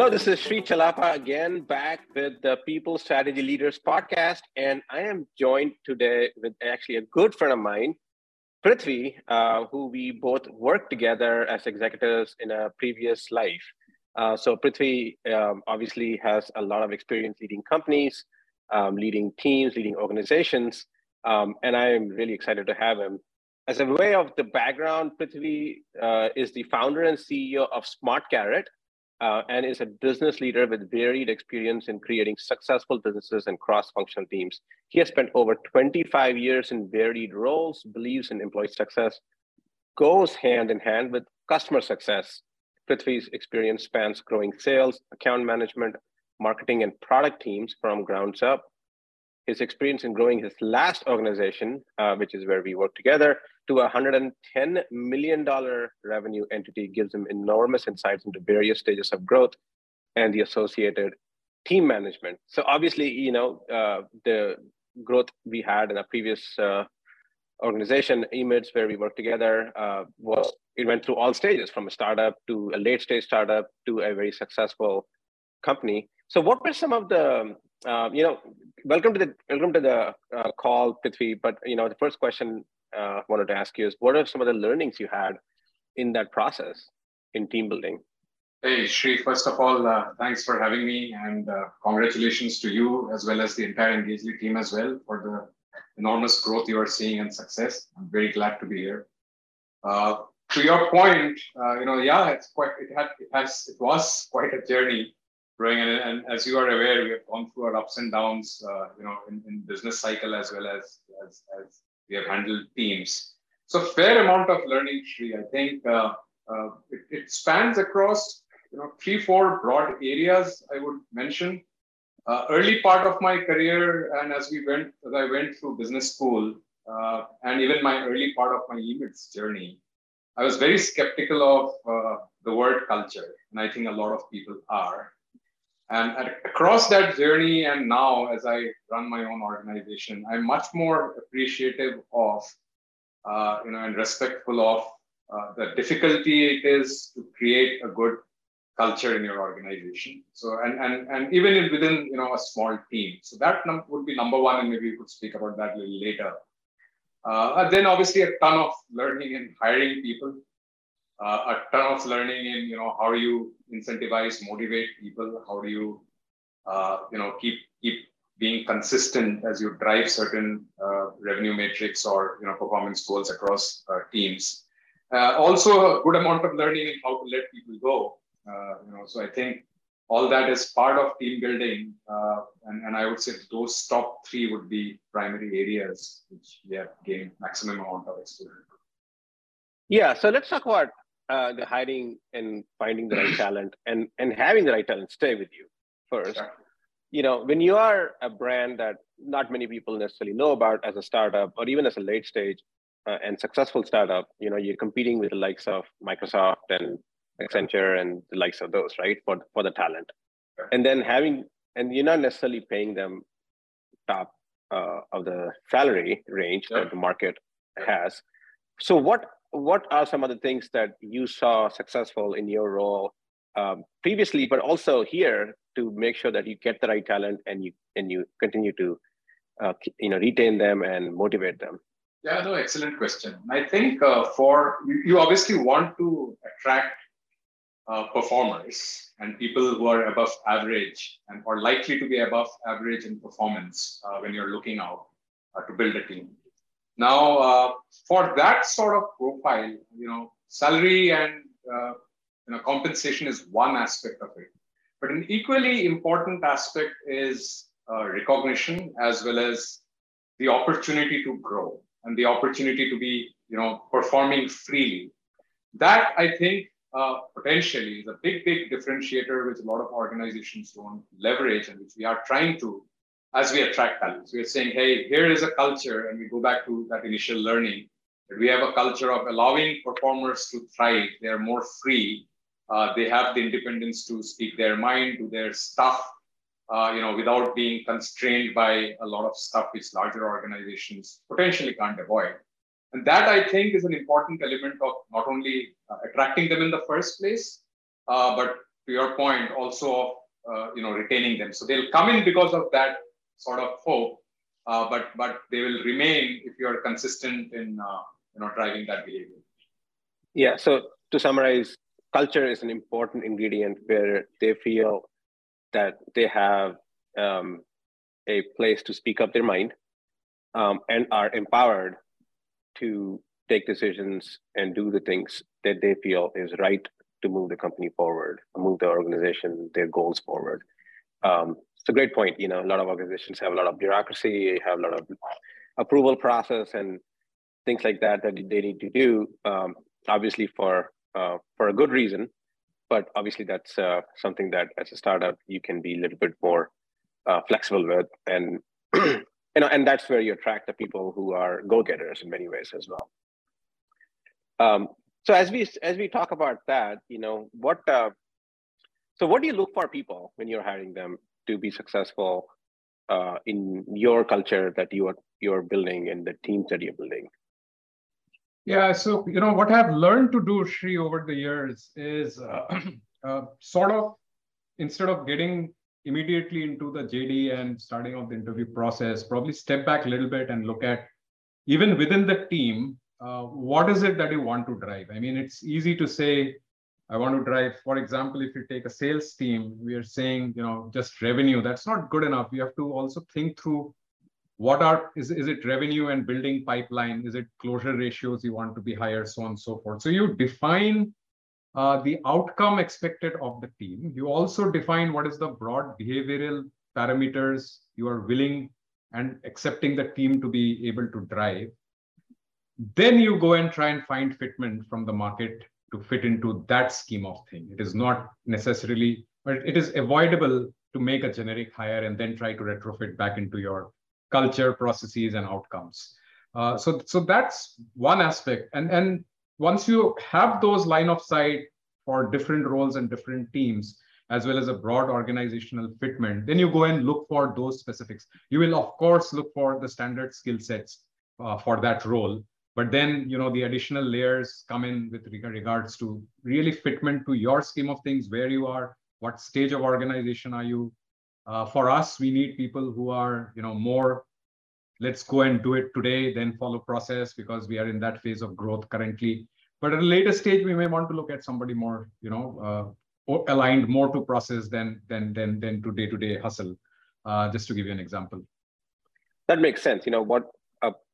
Hello, this is Sri Chellappa again, back with the People Strategy Leaders podcast. And I am joined today with actually a good friend of mine, Prithwi, uh, who we both worked together as executives in a previous life. Uh, so Prithwi um, obviously has a lot of experience leading companies, um, leading teams, leading organizations. Um, and I am really excited to have him. As a way of the background, Prithwi uh, is the founder and CEO of SmartKarrot, uh, and is a business leader with varied experience in creating successful businesses and cross-functional teams. He has spent over 25 years in varied roles, believes in employee success, goes hand in hand with customer success. Prithwi's experience spans growing sales, account management, marketing, and product teams from grounds up. His experience in growing his last organization, uh, which is where we work together, to a $110 million revenue entity gives him enormous insights into various stages of growth and the associated team management. So obviously, you know, uh, the growth we had in a previous uh, organization, Emids, where we worked together, uh, was it went through all stages from a startup to a late stage startup to a very successful company. So, what were some of the uh, you know, welcome to the welcome to the uh, call, Prithwi. But you know, the first question uh, wanted to ask you is what are some of the learnings you had in that process in team building? Hey, Sri, first of all, uh, thanks for having me and uh, congratulations to you as well as the entire Engagedly team as well for the enormous growth you are seeing and success. I'm very glad to be here. Uh, to your point, you know, yeah, it's quite, it had, it has, it was quite a journey growing. And, and as you are aware, we have gone through our ups and downs, uh, you know, in, in business cycle as well as, as, as we have handled teams. So fair amount of learning, Sri. I think uh, uh, it, it, spans across you know three, four broad areas. I would mention. Uh, early part of my career, and as we went, as I went through business school, uh, and even my early part of my Emids journey, I was very skeptical of uh, the word culture, and I think a lot of people are. And across that journey, and now as I run my own organization, I'm much more appreciative of, uh, you know, and respectful of uh, the difficulty it is to create a good culture in your organization. So, and and and even in, within you know a small team. So that num- would be number one, and maybe we could speak about that a little later. Uh, then obviously a ton of learning and hiring people uh, a ton of learning in you know how you incentivize motivate people? How do you uh, you know keep keep being consistent as you drive certain uh, revenue metrics or you know performance goals across uh, teams? Uh, also a good amount of learning in how to let people go. Uh, you know so i think all that is part of team building and, and i would say those top three would be primary areas which we have gained maximum amount of exposure yeah, so let's talk about uh, the hiring and finding the right talent and and having the right talent stay with you first sure. you know when you are a brand that not many people necessarily know about as a startup or even as a late stage uh, and successful startup you know you're competing with the likes of microsoft and accenture and the likes of those right for for the talent sure. and then having and you're not necessarily paying them top uh, of the salary range sure. that the market has so what what are some of the things that you saw successful in your role um, previously, but also here to make sure that you get the right talent and you and you continue to uh, you know retain them and motivate them? Yeah, no, excellent question. I think uh, for you, obviously want to attract uh, performers and people who are above average and are likely to be above average in performance uh, when you're looking out uh, to build a team. Now, uh, for that sort of profile, you know, salary and uh, you know, compensation is one aspect of it. But an equally important aspect is uh, recognition as well as the opportunity to grow and the opportunity to be, you know, performing freely. That I think uh, potentially is a big, big differentiator which a lot of organizations don't leverage and which we are trying to as we attract talents. We are saying, hey, here is a culture, and we go back to that initial learning that we have a culture of allowing performers to thrive. They are more free. Uh, they have the independence to speak their mind, do their stuff, uh, you know, without being constrained by a lot of stuff which larger organizations potentially can't avoid. And that I think is an important element of not only uh, attracting them in the first place, uh, but to your point, also of uh, you know retaining them. So they'll come in because of that sort of hope, uh, but but they will remain if you are consistent in uh, you know driving that behavior. Yeah. So to summarize, culture is an important ingredient where they feel that they have um, a place to speak up their mind um, and are empowered to take decisions and do the things that they feel is right to move the company forward, move the organization, their goals forward. Um, a great point. You know, a lot of organizations have a lot of bureaucracy, have a lot of approval process and things like that that they need to do. Um, obviously, for uh, for a good reason, but obviously that's uh, something that as a startup you can be a little bit more uh, flexible with, and you know, and that's where you attract the people who are go-getters in many ways as well. Um, so as we as we talk about that, you know, what uh, so what do you look for people when you're hiring them to be successful uh, in your culture that you are you're building and the teams that you're building? Yeah, so you know what I've learned to do, Shri, over the years is uh, uh, sort of instead of getting immediately into the JD and starting off the interview process, probably step back a little bit and look at even within the team, uh, what is it that you want to drive? I mean, it's easy to say, I want to drive, for example, if you take a sales team, we are saying, you know, just revenue, that's not good enough. You have to also think through what are is, is it revenue and building pipeline? Is it closure ratios you want to be higher so on and so forth? So you define uh, the outcome expected of the team. You also define what is the broad behavioral parameters you are willing and accepting the team to be able to drive. Then you go and try and find fitment from the market to fit into that scheme of thing it is not necessarily but it is avoidable to make a generic hire and then try to retrofit back into your culture, processes, and outcomes. Uh, so, so that's one aspect. And, and once you have those line of sight for different roles and different teams, as well as a broad organizational fitment, then you go and look for those specifics. You will, of course, look for the standard skill sets uh, for that role. But then, you know, the additional layers come in with regards to really fitment to your scheme of things, where you are, what stage of organization are you, uh, for us, we need people who are, you know, more, let's go and do it today, then follow process because we are in that phase of growth currently. But at a later stage, we may want to look at somebody more, you know, uh, aligned more to process than than than than to day-to-day hustle. Uh, just to give you an example. That makes sense. You know what?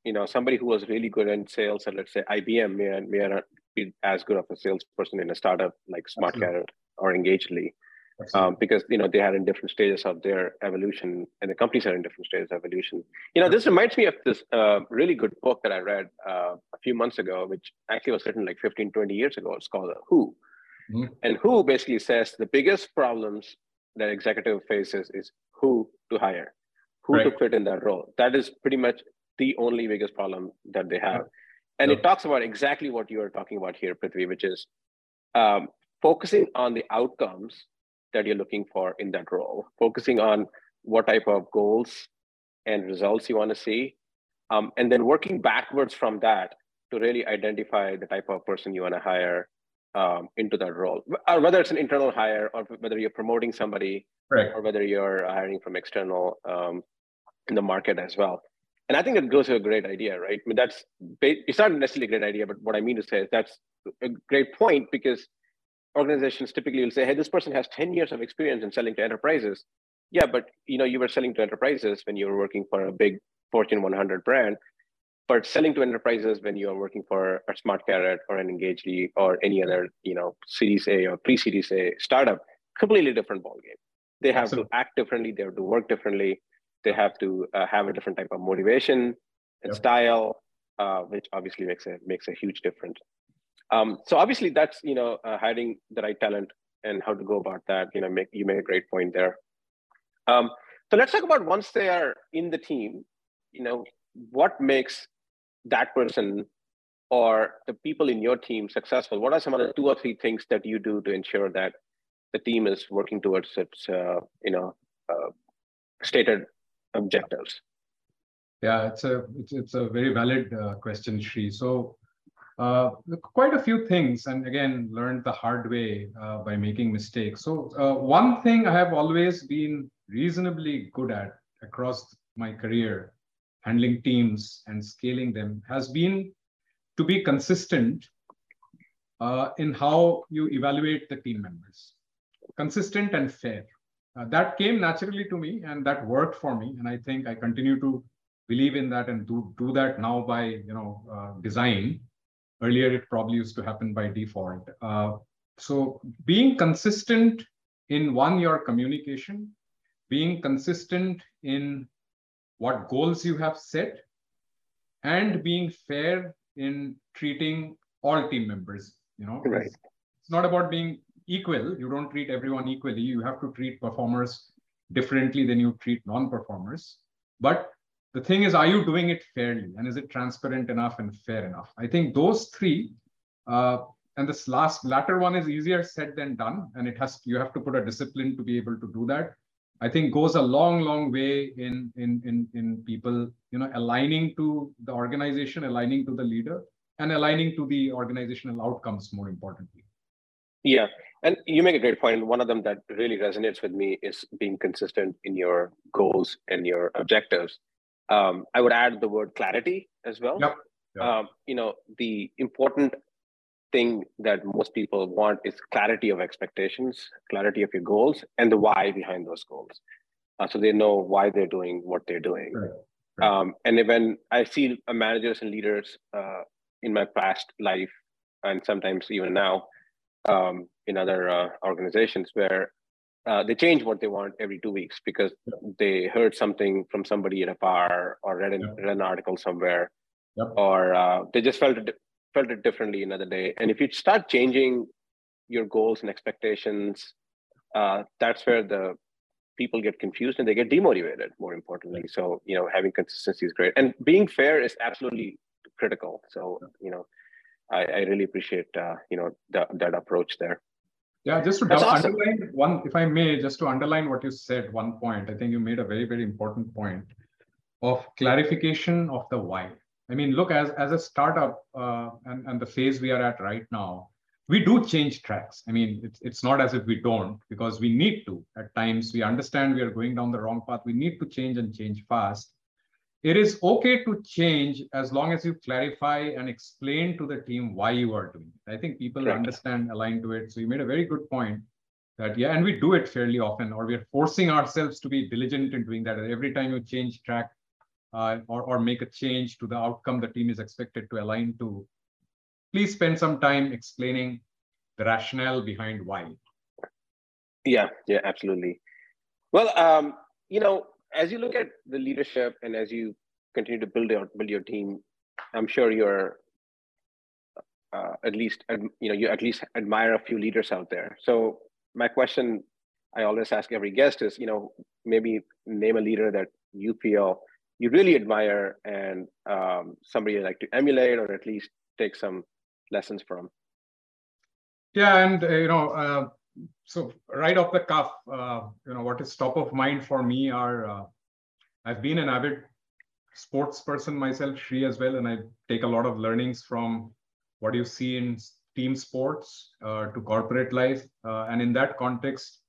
Uh, you know, somebody who was really good in sales at let's say IBM may may not be as good of a salesperson in a startup like SmartKarrot or Engagedly um, because you know they are in different stages of their evolution and the companies are in different stages of evolution. You know this reminds me of this uh, really good book that i read uh, a few months ago which actually was written like 15 20 years ago. It's called who. Mm-hmm. and who basically says the biggest problems that executive faces is who to hire who right. to fit in that role. That is pretty much the only biggest problem that they have. And it talks about exactly what you are talking about here Prithwi which is um, focusing on the outcomes that you're looking for in that role, focusing on what type of goals and results you want to see, um, and then working backwards from that to really identify the type of person you want to hire um, into that role, or whether it's an internal hire or whether you're promoting somebody right. or whether you're hiring from external um, in the market as well. And I think that goes to a great idea, right? I mean, that's it's not necessarily a great idea, but what I mean to say is that's a great point because organizations typically will say, hey, this person has 10 years of experience in selling to enterprises. Yeah, but you know, you were selling to enterprises when you were working for a big Fortune 100 brand, but selling to enterprises when you are working for a SmartKarrot or an Engagedly or any other, you know, Series A or pre-Series A startup, completely different ballgame. They have Absolutely. to act differently. They have to work differently. They have to uh, have a different type of motivation and style, uh, which obviously makes a makes a huge difference. Um, so obviously that's you know uh, hiring the right talent and how to go about that. You know, make you made a great point there. Um, so let's talk about once they are in the team. You know, what makes that person or the people in your team successful? What are some of the two or three things that you do to ensure that the team is working towards its uh, you know uh, stated objectives? Yeah, it's a it's, it's a very valid uh, question, Shri. So uh, quite a few things, and again, learned the hard way uh, by making mistakes. So, uh, one thing I have always been reasonably good at across my career, handling teams and scaling them, has been to be consistent uh, in how you evaluate the team members, consistent and fair. Uh, that came naturally to me, and that worked for me. And I think I continue to believe in that and do do that now by you know uh, design Earlier, it probably used to happen by default. Uh, so being consistent in one, your communication, being consistent in what goals you have set, and being fair in treating all team members. You know, right. it's, it's not about being equal. You don't treat everyone equally. You have to treat performers differently than you treat non-performers. But the thing is, are you doing it fairly? And is it transparent enough and fair enough? I think those three, uh, and this last latter one is easier said than done. And it has you have to put a discipline to be able to do that. I think goes a long, long way in in in in people, you know, aligning to the organization, aligning to the leader, and aligning to the organizational outcomes more importantly. Yeah. And you make a great point. One of them that really resonates with me is being consistent in your goals and your objectives. Um, I would add the word clarity as well. Yep. yep. Um, you know, the important thing that most people want is clarity of expectations, clarity of your goals, and the why behind those goals. Uh, so they know why they're doing what they're doing. Right. Right. Um, and when I see managers and leaders uh, in my past life, and sometimes even now um, in other uh, organizations, where uh, they change what they want every two weeks because yeah. they heard something from somebody at a bar or read an, yeah. read an article somewhere or uh, they just felt it felt it differently another day. And if you start changing your goals and expectations uh, that's where the people get confused and they get demotivated more importantly. So you know having consistency is great. And being fair is absolutely critical. So you know i, I really appreciate uh, you know the, that approach there yeah, just to awesome. underline one, if I may, just to underline what you said, one point, I think you made a very, very important point of clarification of the why. I mean, look, as, as a startup uh, and, and the phase we are at right now, we do change tracks. I mean, it's, it's not as if we don't, because we need to. At times, we understand we are going down the wrong path. We need to change and change fast it is okay to change as long as you clarify and explain to the team why you are doing it. I think people Correct. understand, align to it. So you made a very good point that, yeah, and we do it fairly often, or we are forcing ourselves to be diligent in doing that. Every time you change track uh, or, or make a change to the outcome the team is expected to align to, please spend some time explaining the rationale behind why. Yeah, yeah, absolutely. Well, um, you know, as you look at the leadership and as you continue to build your build your team, I'm sure you're uh, at least you know you at least admire a few leaders out there. So my question I always ask every guest is you know maybe name a leader that you feel you really admire and um, somebody you like to emulate or at least take some lessons from. Yeah, and uh, you know uh, so right off the cuff, uh, you know, what is top of mind for me are uh, I've been an avid sports person myself, Shri as well, and I take a lot of learnings from what you see in team sports uh, to corporate life, uh, and in that context,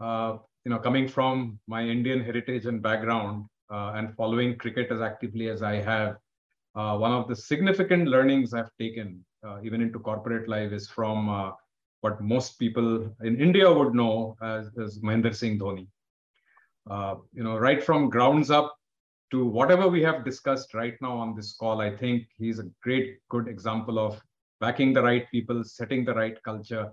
uh, you know, coming from my Indian heritage and background uh, and following cricket as actively as I have, one of the significant learnings I've taken even into corporate life is from what most people in India would know as, as Mahendra Singh Dhoni. Uh, you know, right from grounds up to whatever we have discussed right now on this call, I think he's a great, good example of backing the right people, setting the right culture,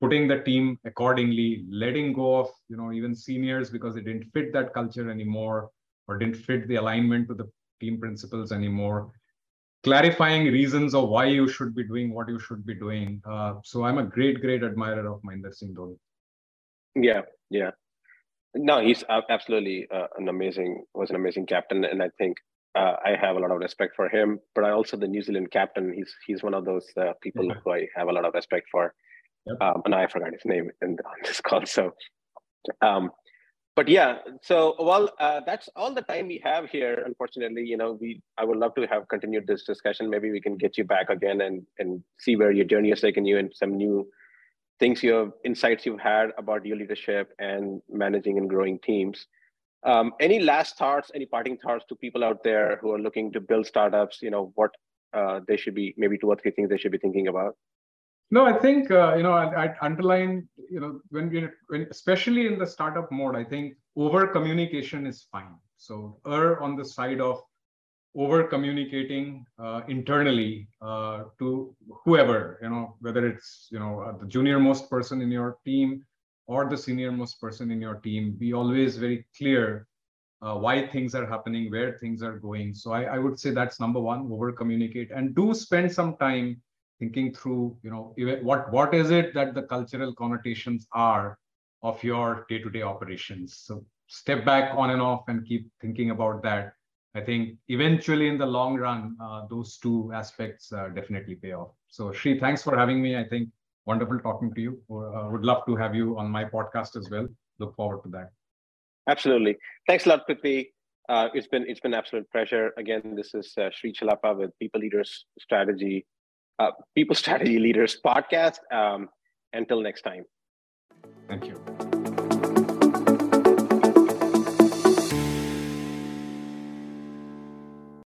putting the team accordingly, letting go of, you know, even seniors because they didn't fit that culture anymore or didn't fit the alignment to the team principles anymore clarifying reasons of why you should be doing what you should be doing. Uh, so I'm a great, great admirer of Mahendra Singh Dhoni. Yeah, yeah. No, he's absolutely uh, an amazing, was an amazing captain, and I think uh, I have a lot of respect for him. But I also the New Zealand captain. He's he's one of those uh, people yeah. who I have a lot of respect for. Yep. Um, and I forgot his name in, on this call. So, um, but yeah, so well, uh, that's all the time we have here. Unfortunately, you know, we I would love to have continued this discussion. Maybe we can get you back again and and see where your journey has taken you and some new things you have insights you've had about your leadership and managing and growing teams. Um, any last thoughts, any parting thoughts to people out there who are looking to build startups? You know, what uh, they should be, maybe two or three things they should be thinking about? No, I think uh, you know I, underline you know when we when especially in the startup mode, I think over communication is fine. So err on the side of over communicating uh, internally uh, to whoever you know whether it's you know uh, the junior most person in your team or the senior most person in your team. Be always very clear uh, why things are happening, where things are going. So I, I would say that's number one: over communicate and do spend some time thinking through you know what what is it that the cultural connotations are of your day-to-day operations? So step back on and off and keep thinking about that. I think eventually in the long run uh, those two aspects uh, definitely pay off. So Sri, thanks for having me. I think wonderful talking to you. Uh, would love to have you on my podcast as well. Look forward to that. Absolutely. Thanks a lot Prithwi. Uh, it's been it's been absolute pleasure. Again this is uh, Sri Chellappa with people leaders strategy uh, People Strategy Leaders podcast. Um, until next time. Thank you.